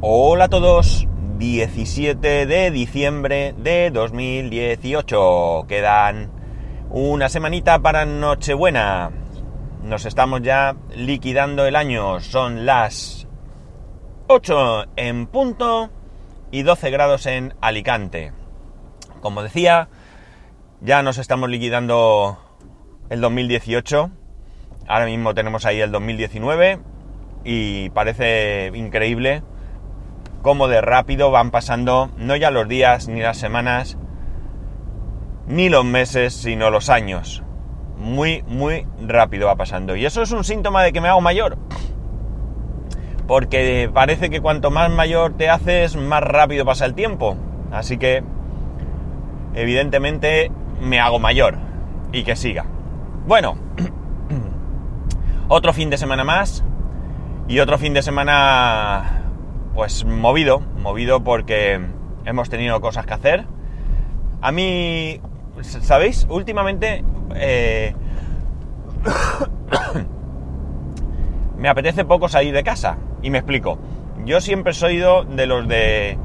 Hola a todos, 17 de diciembre de 2018. Quedan una semanita para Nochebuena. Nos estamos ya liquidando el año. Son las 8 en punto y 12 grados en Alicante. Como decía, ya nos estamos liquidando el 2018. Ahora mismo tenemos ahí el 2019 y parece increíble cómo de rápido van pasando no ya los días ni las semanas, ni los meses, sino los años. Muy, muy rápido va pasando. Y eso es un síntoma de que me hago mayor. Porque parece que cuanto más mayor te haces, más rápido pasa el tiempo. Así que, evidentemente, me hago mayor. Y que siga. Bueno, otro fin de semana más. Y otro fin de semana pues movido, movido porque hemos tenido cosas que hacer. A mí, ¿sabéis? Últimamente eh, me apetece poco salir de casa. Y me explico. Yo siempre sido de los de...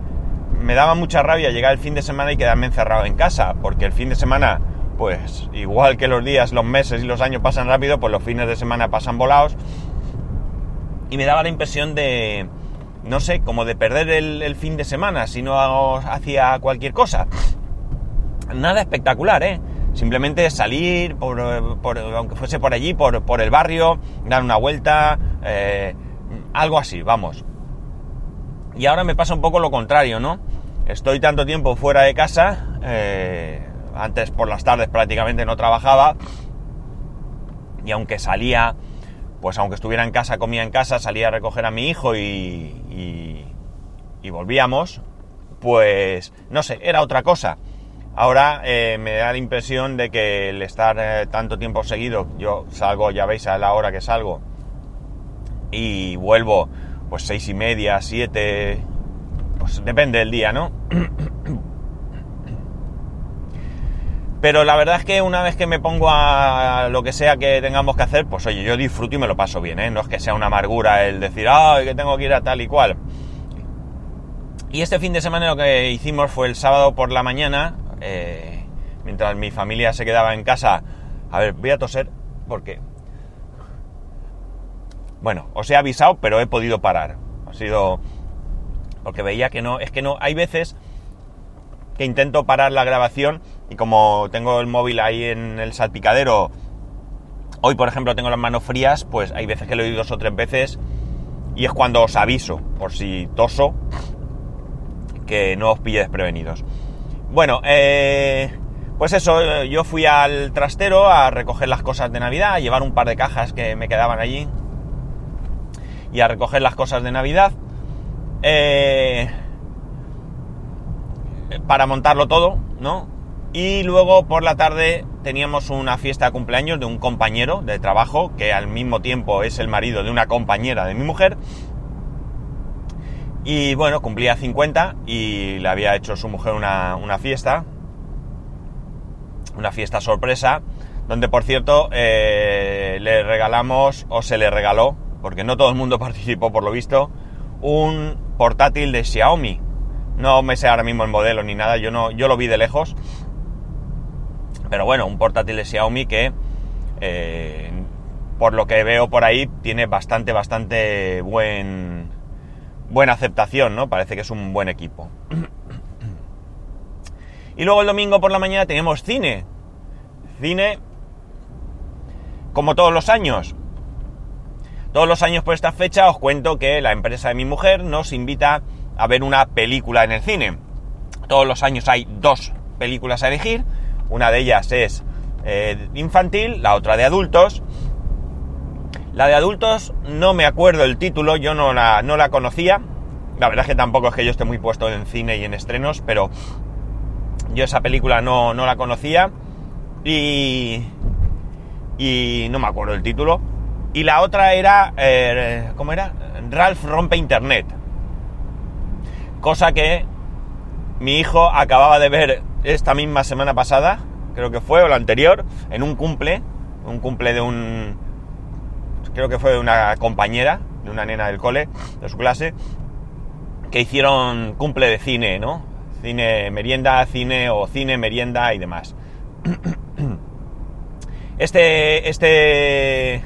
Me daba mucha rabia llegar el fin de semana y quedarme encerrado en casa, porque el fin de semana, pues igual que los días, los meses y los años pasan rápido, pues los fines de semana pasan volados. Y me daba la impresión de no sé, como de perder el, fin de semana si no hacía cualquier cosa. Nada espectacular, ¿eh? Simplemente salir, por, aunque fuese por allí, por, por, el barrio, dar una vuelta, eh, algo así, vamos. Y ahora me pasa un poco lo contrario, ¿no? Estoy tanto tiempo fuera de casa, eh, antes por las tardes prácticamente no trabajaba, y aunque salía pues aunque estuviera en casa, comía en casa, salía a recoger a mi hijo y, y, volvíamos, pues no sé, era otra cosa. Ahora eh, me da la impresión de que el estar eh, tanto tiempo seguido, yo salgo, ya veis, a la hora que salgo, y vuelvo pues seis y media, siete, pues depende del día, ¿no? Pero la verdad es que una vez que me pongo a lo que sea que tengamos que hacer, pues oye, yo disfruto y me lo paso bien, ¿eh? No es que sea una amargura el decir, ay, que tengo que ir a tal y cual. Y este fin de semana lo que hicimos fue el sábado por la mañana, eh, mientras mi familia se quedaba en casa. A ver, voy a toser porque... Bueno, os he avisado, pero he podido parar. Ha sido... Porque veía que no... Es que no... Hay veces que intento parar la grabación y como tengo el móvil ahí en el salpicadero, hoy por ejemplo tengo las manos frías, pues hay veces que lo he oído dos o tres veces y es cuando os aviso, por si toso, que no os pille desprevenidos. Bueno, eh, pues eso, yo fui al trastero a recoger las cosas de Navidad, a llevar un par de cajas que me quedaban allí y a recoger las cosas de Navidad. Eh, para montarlo todo, ¿no? Y luego por la tarde teníamos una fiesta de cumpleaños de un compañero de trabajo que al mismo tiempo es el marido de una compañera de mi mujer. Y bueno, cumplía 50 y le había hecho su mujer una, fiesta. Una fiesta sorpresa. Donde por cierto eh, le regalamos, o se le regaló, porque no todo el mundo participó por lo visto, un portátil de Xiaomi no me sé ahora mismo el modelo ni nada, yo, no, yo lo vi de lejos. Pero bueno, un portátil de Xiaomi que, eh, por lo que veo por ahí, tiene bastante, bastante buen, buena aceptación, ¿no? Parece que es un buen equipo. y luego el domingo por la mañana tenemos cine. Cine como todos los años. Todos los años por esta fecha os cuento que la empresa de mi mujer nos invita a ver una película en el cine. Todos los años hay dos películas a elegir. Una de ellas es eh, infantil, la otra de adultos. La de adultos no me acuerdo el título, yo no la, no la conocía. La verdad es que tampoco es que yo esté muy puesto en cine y en estrenos, pero yo esa película no, la conocía. Y, y no me acuerdo el título. Y la otra era, eh, ¿cómo era? Ralph rompe Internet. Cosa que mi hijo acababa de ver esta misma semana pasada, creo que fue, o la anterior, en un cumple, un cumple de un... creo que fue de una compañera, de una nena del cole, de su clase, que hicieron cumple de cine, ¿no? Cine, merienda, cine o cine, merienda y demás. Este, este,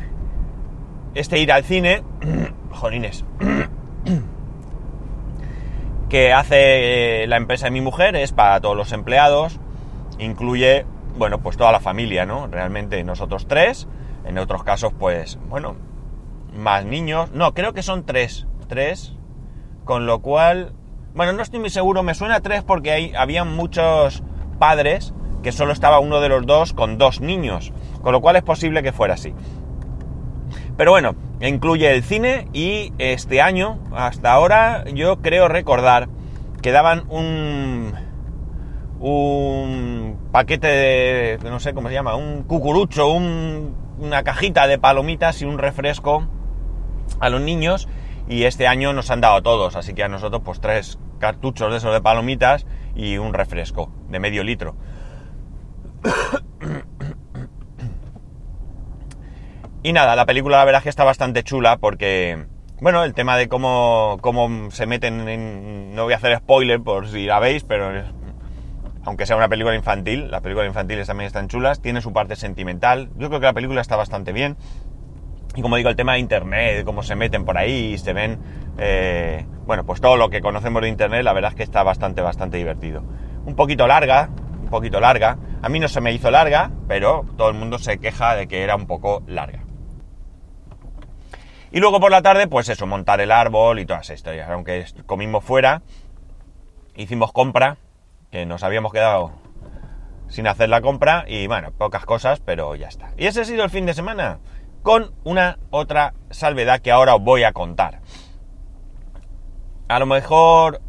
este ir al cine, jolines, que hace eh, la empresa de mi mujer es para todos los empleados, incluye, bueno, pues toda la familia, ¿no? Realmente nosotros tres, en otros casos, pues, bueno, más niños, no, creo que son tres, tres, con lo cual, bueno, no estoy muy seguro, me suena tres porque hay, había muchos padres que solo estaba uno de los dos con dos niños, con lo cual es posible que fuera así. Pero bueno, incluye el cine y este año, hasta ahora, yo creo recordar que daban un, un paquete de, no sé cómo se llama, un cucurucho, una cajita de palomitas y un refresco a los niños y este año nos han dado todos, así que a nosotros pues tres cartuchos de esos de palomitas y un refresco de medio litro. Y nada, la película la verdad es que está bastante chula porque, bueno, el tema de cómo, cómo se meten en... No voy a hacer spoiler por si la veis, pero aunque sea una película infantil, las películas infantiles también están chulas, tiene su parte sentimental. Yo creo que la película está bastante bien. Y como digo, el tema de Internet, cómo se meten por ahí se ven, eh, bueno, pues todo lo que conocemos de Internet, la verdad es que está bastante, bastante divertido. Un poquito larga, un poquito larga. A mí no se me hizo larga, pero todo el mundo se queja de que era un poco larga. Y luego por la tarde, pues eso, montar el árbol y todas esas historias. Aunque comimos fuera, hicimos compra, que nos habíamos quedado sin hacer la compra y bueno, pocas cosas, pero ya está. Y ese ha sido el fin de semana con una otra salvedad que ahora os voy a contar. A lo mejor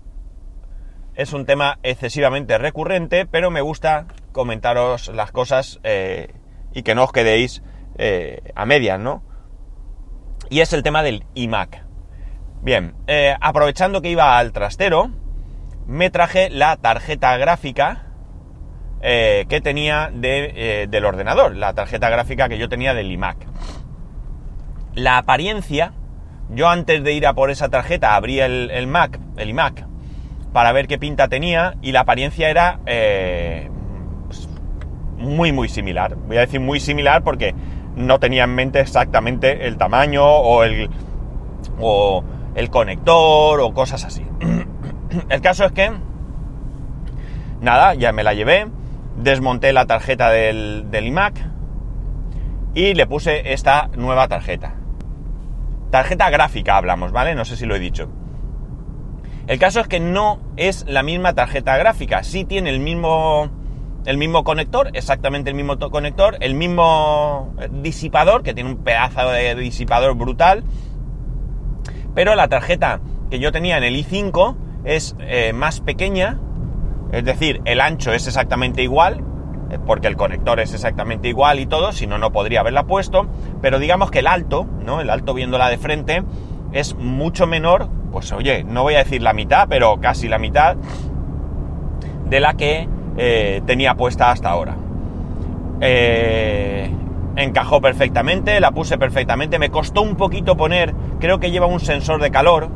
es un tema excesivamente recurrente, pero me gusta comentaros las cosas eh, y que no os quedéis eh, a medias, ¿no? Y es el tema del iMac. Bien, eh, aprovechando que iba al trastero, me traje la tarjeta gráfica que tenía del ordenador, la tarjeta gráfica que yo tenía del iMac. La apariencia, yo antes de ir a por esa tarjeta abrí el, Mac, el iMac, para ver qué pinta tenía y la apariencia era eh, pues, muy muy similar. Voy a decir muy similar porque no tenía en mente exactamente el tamaño o el, o el conector o cosas así. el caso es que, nada, ya me la llevé, desmonté la tarjeta del, del iMac y le puse esta nueva tarjeta. Tarjeta gráfica hablamos, ¿vale? No sé si lo he dicho. El caso es que no es la misma tarjeta gráfica. Sí tiene el mismo, el mismo conector, exactamente el mismo conector, el mismo eh, disipador, que tiene un pedazo de disipador brutal. Pero la tarjeta que yo tenía en el i5 es eh, más pequeña, es decir, el ancho es exactamente igual, eh, porque el conector es exactamente igual y todo, si no, no podría haberla puesto, pero digamos que el alto, ¿no? El alto viéndola de frente es mucho menor, pues oye, no voy a decir la mitad, pero casi la mitad de la que eh, tenía puesta hasta ahora. Eh, encajó perfectamente, la puse perfectamente, me costó un poquito poner, creo que lleva un sensor de calor,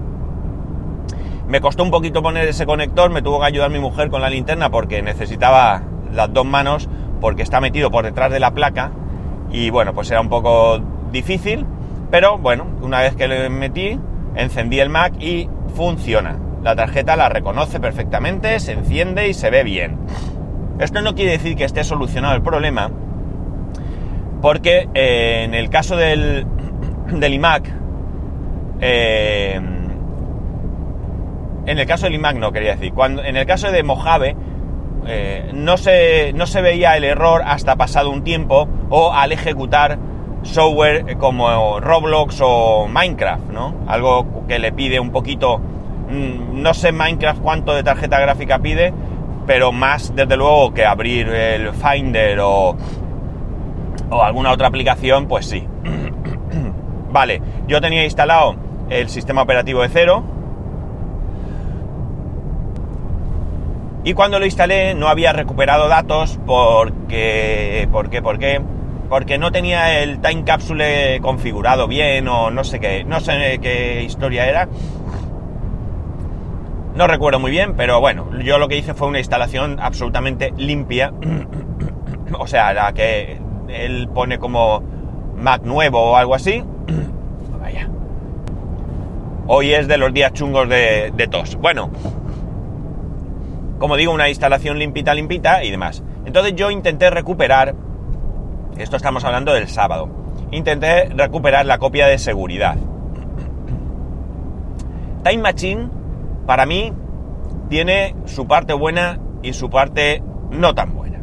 me costó un poquito poner ese conector, me tuvo que ayudar mi mujer con la linterna porque necesitaba las dos manos porque está metido por detrás de la placa y bueno, pues era un poco difícil, pero bueno, una vez que le metí, encendí el Mac y funciona. La tarjeta la reconoce perfectamente, se enciende y se ve bien. Esto no quiere decir que esté solucionado el problema, porque eh, en el caso del, del iMac, eh, en el caso del iMac no quería decir, cuando, en el caso de Mojave, eh, no, se, no se veía el error hasta pasado un tiempo o al ejecutar software como Roblox o Minecraft, ¿no? Algo que le pide un poquito, mm, no sé Minecraft cuánto de tarjeta gráfica pide, pero más desde luego que abrir el Finder o, o alguna otra aplicación, pues sí. vale, yo tenía instalado el sistema operativo de cero, Y cuando lo instalé no había recuperado datos porque... ¿Por qué? ¿Por qué? Porque no tenía el time capsule configurado bien o no sé qué, no sé qué historia era. No recuerdo muy bien, pero bueno, yo lo que hice fue una instalación absolutamente limpia. o sea, la que él pone como Mac nuevo o algo así. Vaya. Hoy es de los días chungos de, de tos. Bueno, como digo, una instalación limpita, limpita y demás. Entonces yo intenté recuperar, esto estamos hablando del sábado, intenté recuperar la copia de seguridad. Time Machine, para mí, tiene su parte buena y su parte no tan buena.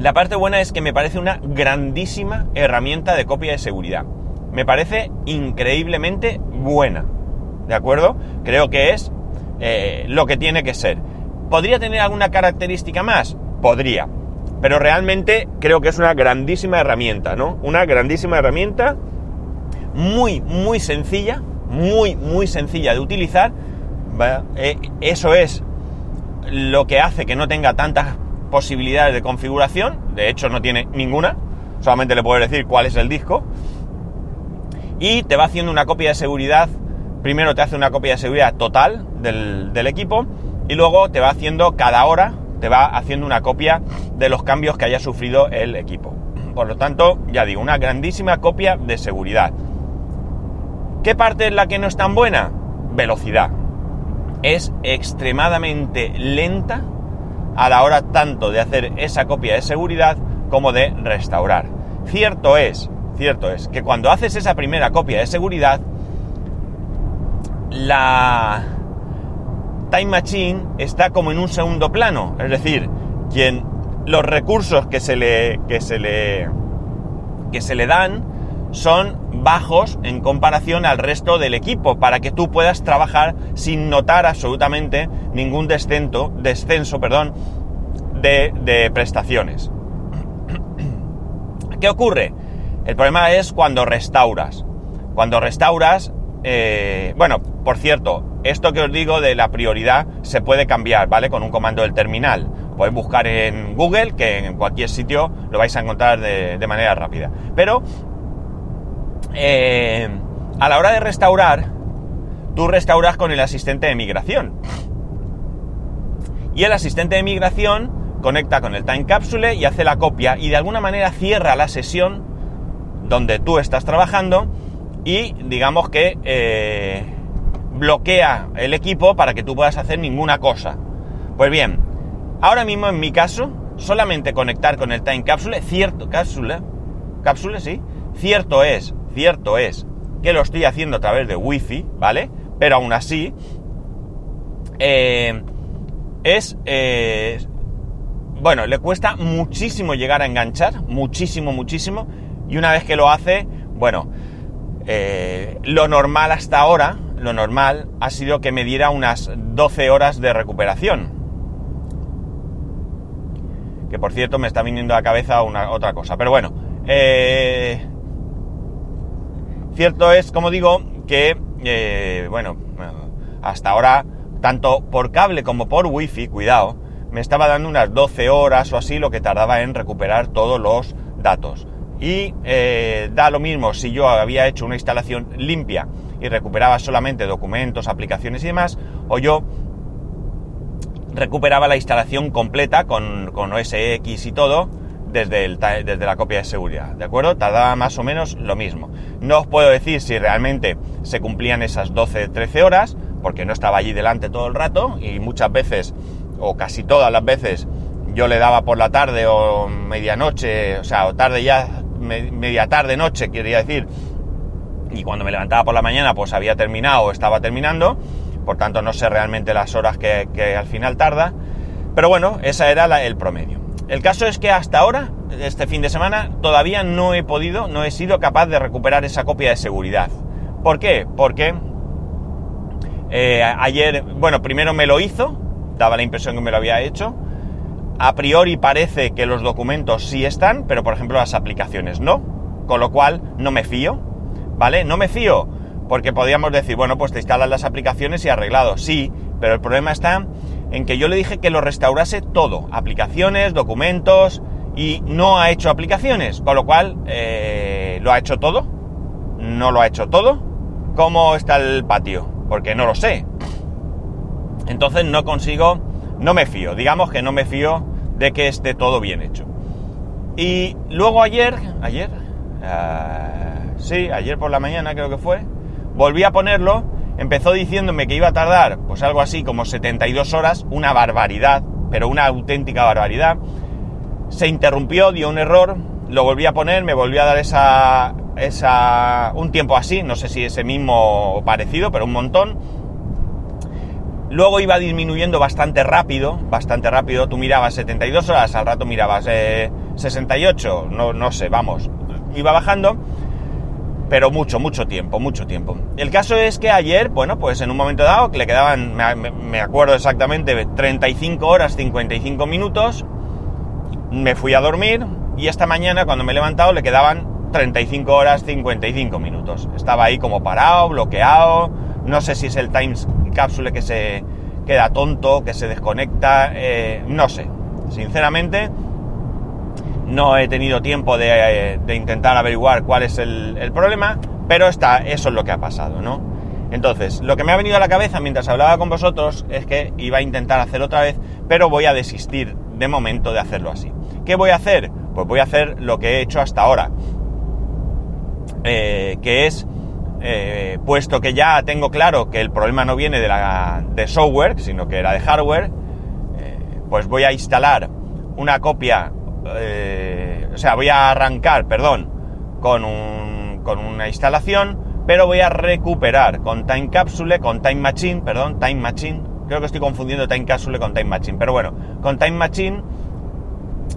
La parte buena es que me parece una grandísima herramienta de copia de seguridad. Me parece increíblemente buena. ¿De acuerdo? Creo que es eh, lo que tiene que ser. ¿Podría tener alguna característica más? Podría. Pero realmente creo que es una grandísima herramienta, ¿no? Una grandísima herramienta muy, muy sencilla, muy, muy sencilla de utilizar. Eh, eso es lo que hace que no tenga tantas posibilidades de configuración. De hecho, no tiene ninguna. Solamente le puedo decir cuál es el disco. Y te va haciendo una copia de seguridad. Primero te hace una copia de seguridad total del, del equipo. Y luego te va haciendo cada hora, te va haciendo una copia de los cambios que haya sufrido el equipo. Por lo tanto, ya digo, una grandísima copia de seguridad. ¿Qué parte es la que no es tan buena? Velocidad. Es extremadamente lenta a la hora tanto de hacer esa copia de seguridad como de restaurar. Cierto es, cierto es, que cuando haces esa primera copia de seguridad, la Time Machine está como en un segundo plano. Es decir, quien los recursos que se le. que se le. que se le dan son bajos en comparación al resto del equipo para que tú puedas trabajar sin notar absolutamente ningún descenso, descenso perdón, de, de prestaciones. ¿Qué ocurre? El problema es cuando restauras. Cuando restauras, eh, bueno, por cierto, esto que os digo de la prioridad se puede cambiar, ¿vale? Con un comando del terminal. Podéis buscar en Google, que en cualquier sitio lo vais a encontrar de, de manera rápida. Pero eh, a la hora de restaurar, tú restauras con el asistente de migración. Y el asistente de migración conecta con el time capsule y hace la copia y de alguna manera cierra la sesión donde tú estás trabajando y digamos que eh, bloquea el equipo para que tú puedas hacer ninguna cosa. Pues bien, ahora mismo en mi caso, solamente conectar con el time capsule, cierto, cápsula, cápsula, sí, cierto es Cierto es que lo estoy haciendo a través de Wi-Fi, ¿vale? Pero aún así, eh, es... Eh, bueno, le cuesta muchísimo llegar a enganchar, muchísimo, muchísimo. Y una vez que lo hace, bueno, eh, lo normal hasta ahora, lo normal ha sido que me diera unas 12 horas de recuperación. Que por cierto me está viniendo a la cabeza una, otra cosa. Pero bueno, eh, Cierto es, como digo, que, eh, bueno, hasta ahora, tanto por cable como por wifi, cuidado, me estaba dando unas 12 horas o así lo que tardaba en recuperar todos los datos. Y eh, da lo mismo si yo había hecho una instalación limpia y recuperaba solamente documentos, aplicaciones y demás, o yo recuperaba la instalación completa con, con OS X y todo, desde, desde la copia de seguridad, ¿de acuerdo? Tardaba más o menos lo mismo. No os puedo decir si realmente se cumplían esas 12-13 horas, porque no estaba allí delante todo el rato y muchas veces, o casi todas las veces, yo le daba por la tarde o medianoche, o sea, o tarde ya, media tarde, noche, quería decir, y cuando me levantaba por la mañana pues había terminado o estaba terminando, por tanto no sé realmente las horas que, al final tarda, pero bueno, esa era el promedio. El caso es que hasta ahora, este fin de semana, todavía no he podido, no he sido capaz de recuperar esa copia de seguridad. ¿Por qué? Porque eh, ayer, bueno, primero me lo hizo, daba la impresión que me lo había hecho. A priori parece que los documentos sí están, pero por ejemplo las aplicaciones no. Con lo cual no me fío, ¿vale? No me fío porque podríamos decir, bueno, pues te instalan las aplicaciones y arreglado. Sí, pero el problema está en que yo le dije que lo restaurase todo, aplicaciones, documentos, y no ha hecho aplicaciones, con lo cual eh, lo ha hecho todo, no lo ha hecho todo. ¿Cómo está el patio? Porque no lo sé. Entonces no consigo, no me fío, digamos que no me fío de que esté todo bien hecho. Y luego ayer, ayer, uh, sí, ayer por la mañana creo que fue, volví a ponerlo, empezó diciéndome que iba a tardar, pues algo así como 72 horas, una barbaridad, pero una auténtica barbaridad. Se interrumpió, dio un error, lo volví a poner, me volvió a dar esa, esa, un tiempo así, no sé si ese mismo parecido, pero un montón. Luego iba disminuyendo bastante rápido, bastante rápido. Tú mirabas 72 horas, al rato mirabas 68, no, no sé, vamos. Iba bajando, pero mucho, mucho tiempo, mucho tiempo. El caso es que ayer, bueno, pues en un momento dado, que le quedaban, me, acuerdo exactamente, 35 horas 55 minutos, me fui a dormir y esta mañana cuando me he levantado le quedaban 35 horas 55 minutos. Estaba ahí como parado, bloqueado, no sé si es el time capsule que se queda tonto, que se desconecta, eh, no sé. Sinceramente, no he tenido tiempo de, de intentar averiguar cuál es el, problema, pero está, eso es lo que ha pasado, ¿no? Entonces, lo que me ha venido a la cabeza mientras hablaba con vosotros es que iba a intentar hacerlo otra vez, pero voy a desistir de momento de hacerlo así. ¿Qué voy a hacer? Pues voy a hacer lo que he hecho hasta ahora, eh, que es eh, puesto que ya tengo claro que el problema no viene de, software, sino que era de hardware, eh, pues voy a instalar una copia, eh, o sea, voy a arrancar, perdón, con, un, con una instalación, pero voy a recuperar con Time Capsule, con Time Machine, perdón, Time Machine, creo que estoy confundiendo Time Capsule con Time Machine, pero bueno, con Time Machine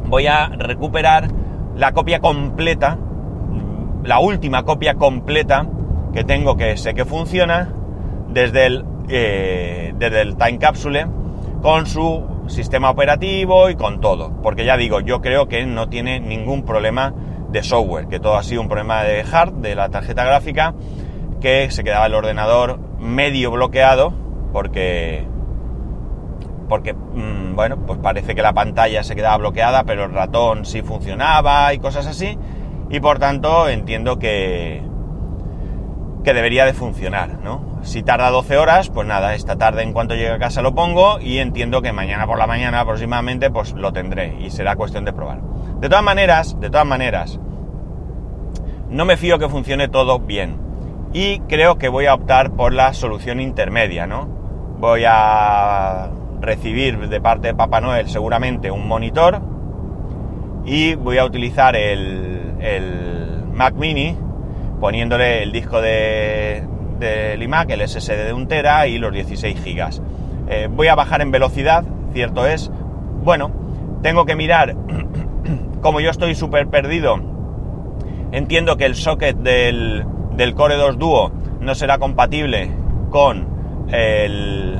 voy a recuperar la copia completa, la última copia completa que tengo que sé que funciona desde el, eh, desde el Time Capsule con su sistema operativo y con todo. Porque ya digo, yo creo que no tiene ningún problema de software, que todo ha sido un problema de hard, de la tarjeta gráfica, que se quedaba el ordenador medio bloqueado porque porque mmm, bueno, pues parece que la pantalla se quedaba bloqueada, pero el ratón sí funcionaba y cosas así, y por tanto entiendo que que debería de funcionar, ¿no? Si tarda 12 horas, pues nada, esta tarde en cuanto llegue a casa lo pongo y entiendo que mañana por la mañana aproximadamente pues lo tendré y será cuestión de probar. De todas maneras, de todas maneras, no me fío que funcione todo bien y creo que voy a optar por la solución intermedia, ¿no? Voy a recibir de parte de Papá Noel seguramente un monitor y voy a utilizar el, el Mac Mini poniéndole el disco de, del iMac, el SSD de 1 tera y los 16 gigas. Eh, voy a bajar en velocidad, cierto es. Bueno, tengo que mirar, como yo estoy súper perdido, entiendo que el socket del, del Core 2 Duo no será compatible con el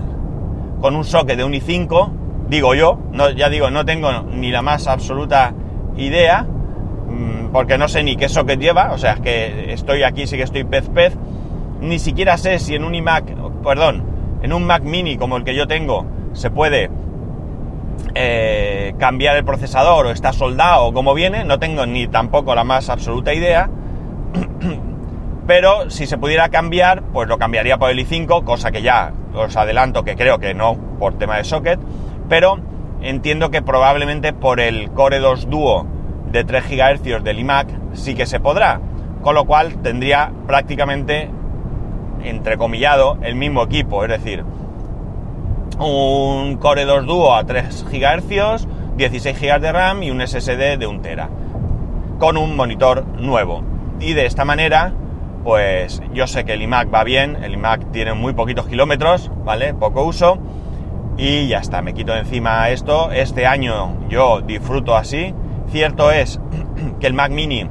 con un socket de un i5, digo yo, no, ya digo, no tengo ni la más absoluta idea, porque no sé ni qué socket lleva, o sea, es que estoy aquí, sí que estoy pez pez, ni siquiera sé si en un iMac, perdón, en un Mac mini como el que yo tengo, se puede eh, cambiar el procesador o está soldado o cómo viene, no tengo ni tampoco la más absoluta idea, pero si se pudiera cambiar, pues lo cambiaría por el i5, cosa que ya os adelanto que creo que no por tema de socket, pero entiendo que probablemente por el Core 2 Duo de 3 GHz del iMac sí que se podrá, con lo cual tendría prácticamente, entrecomillado, el mismo equipo, es decir, un Core 2 Duo a 3 GHz, 16 GB de RAM y un SSD de 1 TB, con un monitor nuevo. Y de esta manera, pues yo sé que el iMac va bien, el iMac tiene muy poquitos kilómetros, ¿vale? Poco uso. Y ya está, me quito de encima esto. Este año yo disfruto así, Cierto es que el Mac Mini,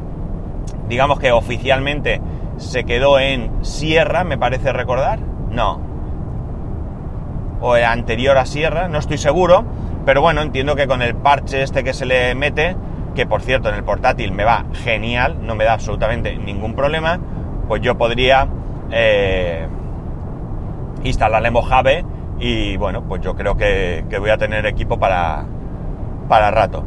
digamos que oficialmente se quedó en Sierra, me parece recordar. No. O anterior a Sierra, no estoy seguro. Pero bueno, entiendo que con el parche este que se le mete, que por cierto en el portátil me va genial, no me da absolutamente ningún problema, pues yo podría eh, instalarle Mojave y bueno, pues yo creo que, que voy a tener equipo para, para rato.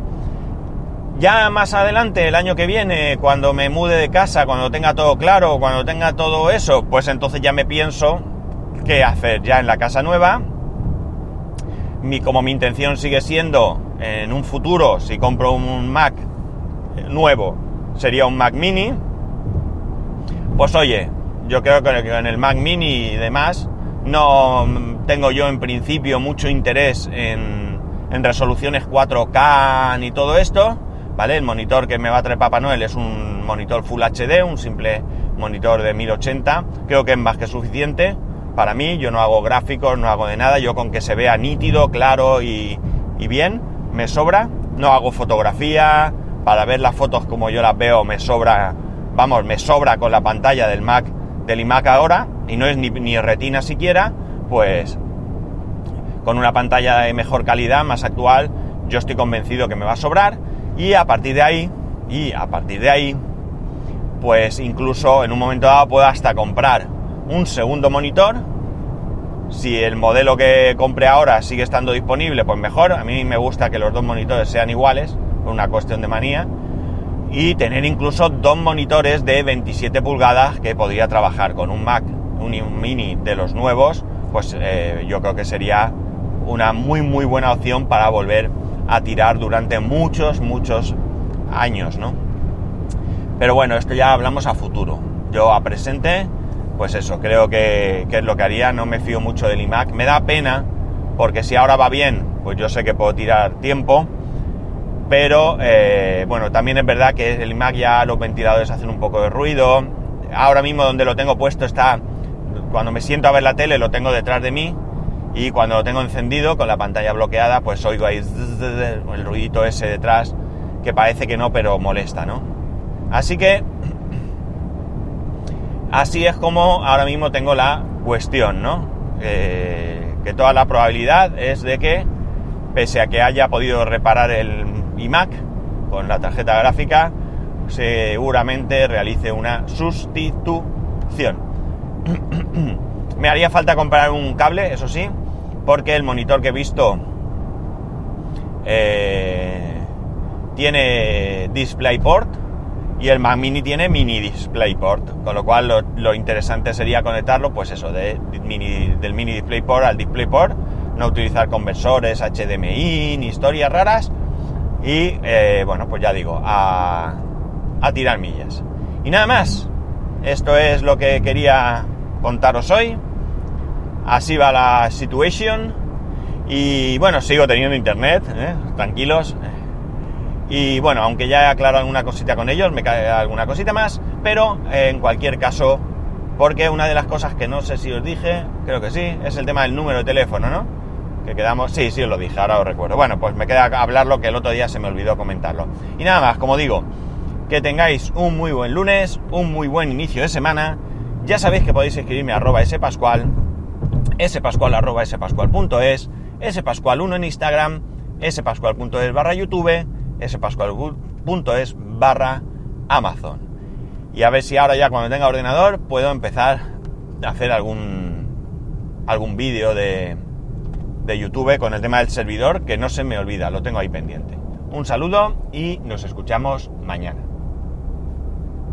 Ya más adelante, el año que viene, cuando me mude de casa, cuando tenga todo claro, cuando tenga todo eso, pues entonces ya me pienso qué hacer ya en la casa nueva. mi, como mi intención sigue siendo en un futuro, si compro un Mac nuevo, sería un Mac mini, pues oye, yo creo que en el Mac mini y demás no tengo yo en principio mucho interés en, en resoluciones 4K ni todo esto, ¿vale? El monitor que me va a traer Papá Noel es un monitor Full HD, un simple monitor de 1080, creo que es más que suficiente para mí, yo no hago gráficos, no hago de nada, yo con que se vea nítido, claro y, bien, me sobra, no hago fotografía, para ver las fotos como yo las veo me sobra, vamos, me sobra con la pantalla del Mac, del iMac ahora, y no es ni, ni retina siquiera, pues con una pantalla de mejor calidad, más actual, yo estoy convencido que me va a sobrar, y a partir de ahí, y a partir de ahí, pues incluso en un momento dado puedo hasta comprar un segundo monitor. Si el modelo que compre ahora sigue estando disponible, pues mejor. A mí me gusta que los dos monitores sean iguales, por una cuestión de manía. Y tener incluso dos monitores de 27 pulgadas que podría trabajar con un Mac, un mini de los nuevos, pues eh, yo creo que sería una muy muy buena opción para volver a tirar durante muchos, muchos años, ¿no? Pero bueno, esto ya hablamos a futuro. Yo a presente pues eso, creo que, es lo que haría, no me fío mucho del iMac. Me da pena, porque si ahora va bien, pues yo sé que puedo tirar tiempo, pero eh, bueno, también es verdad que el iMac ya los ventiladores hacen un poco de ruido. Ahora mismo donde lo tengo puesto está, cuando me siento a ver la tele lo tengo detrás de mí y cuando lo tengo encendido con la pantalla bloqueada pues oigo ahí el ruidito ese detrás que parece que no pero molesta, ¿no? Así que Así es como ahora mismo tengo la cuestión, ¿no? Eh, que toda la probabilidad es de que, pese a que haya podido reparar el iMac con la tarjeta gráfica, seguramente realice una sustitución. Me haría falta comprar un cable, eso sí, porque el monitor que he visto eh, tiene DisplayPort y el Mac Mini tiene mini DisplayPort, con lo cual lo, interesante sería conectarlo, pues eso, de, del mini DisplayPort al DisplayPort, no utilizar conversores, HDMI, ni historias raras, y eh, bueno, pues ya digo, a, a tirar millas. Y nada más, esto es lo que quería contaros hoy, así va la situation, y bueno, sigo teniendo internet, ¿eh? tranquilos, y bueno, aunque ya he aclarado alguna cosita con ellos, me cae alguna cosita más, pero eh, en cualquier caso, porque una de las cosas que no sé si os dije, creo que sí, es el tema del número de teléfono, ¿no? Que quedamos, sí, sí os lo dije, ahora os recuerdo. Bueno, pues me queda hablarlo que el otro día se me olvidó comentarlo. Y nada más, como digo, que tengáis un muy buen lunes, un muy buen inicio de semana. Ya sabéis que podéis escribirme a arroba spascual, spascual arroba spascual.es, spascual1 en Instagram, spascual.es barra YouTube spascual.es barra Amazon. Y a ver si ahora ya cuando tenga ordenador puedo empezar a hacer algún, algún vídeo de, de YouTube con el tema del servidor que no se me olvida, lo tengo ahí pendiente. Un saludo y nos escuchamos mañana.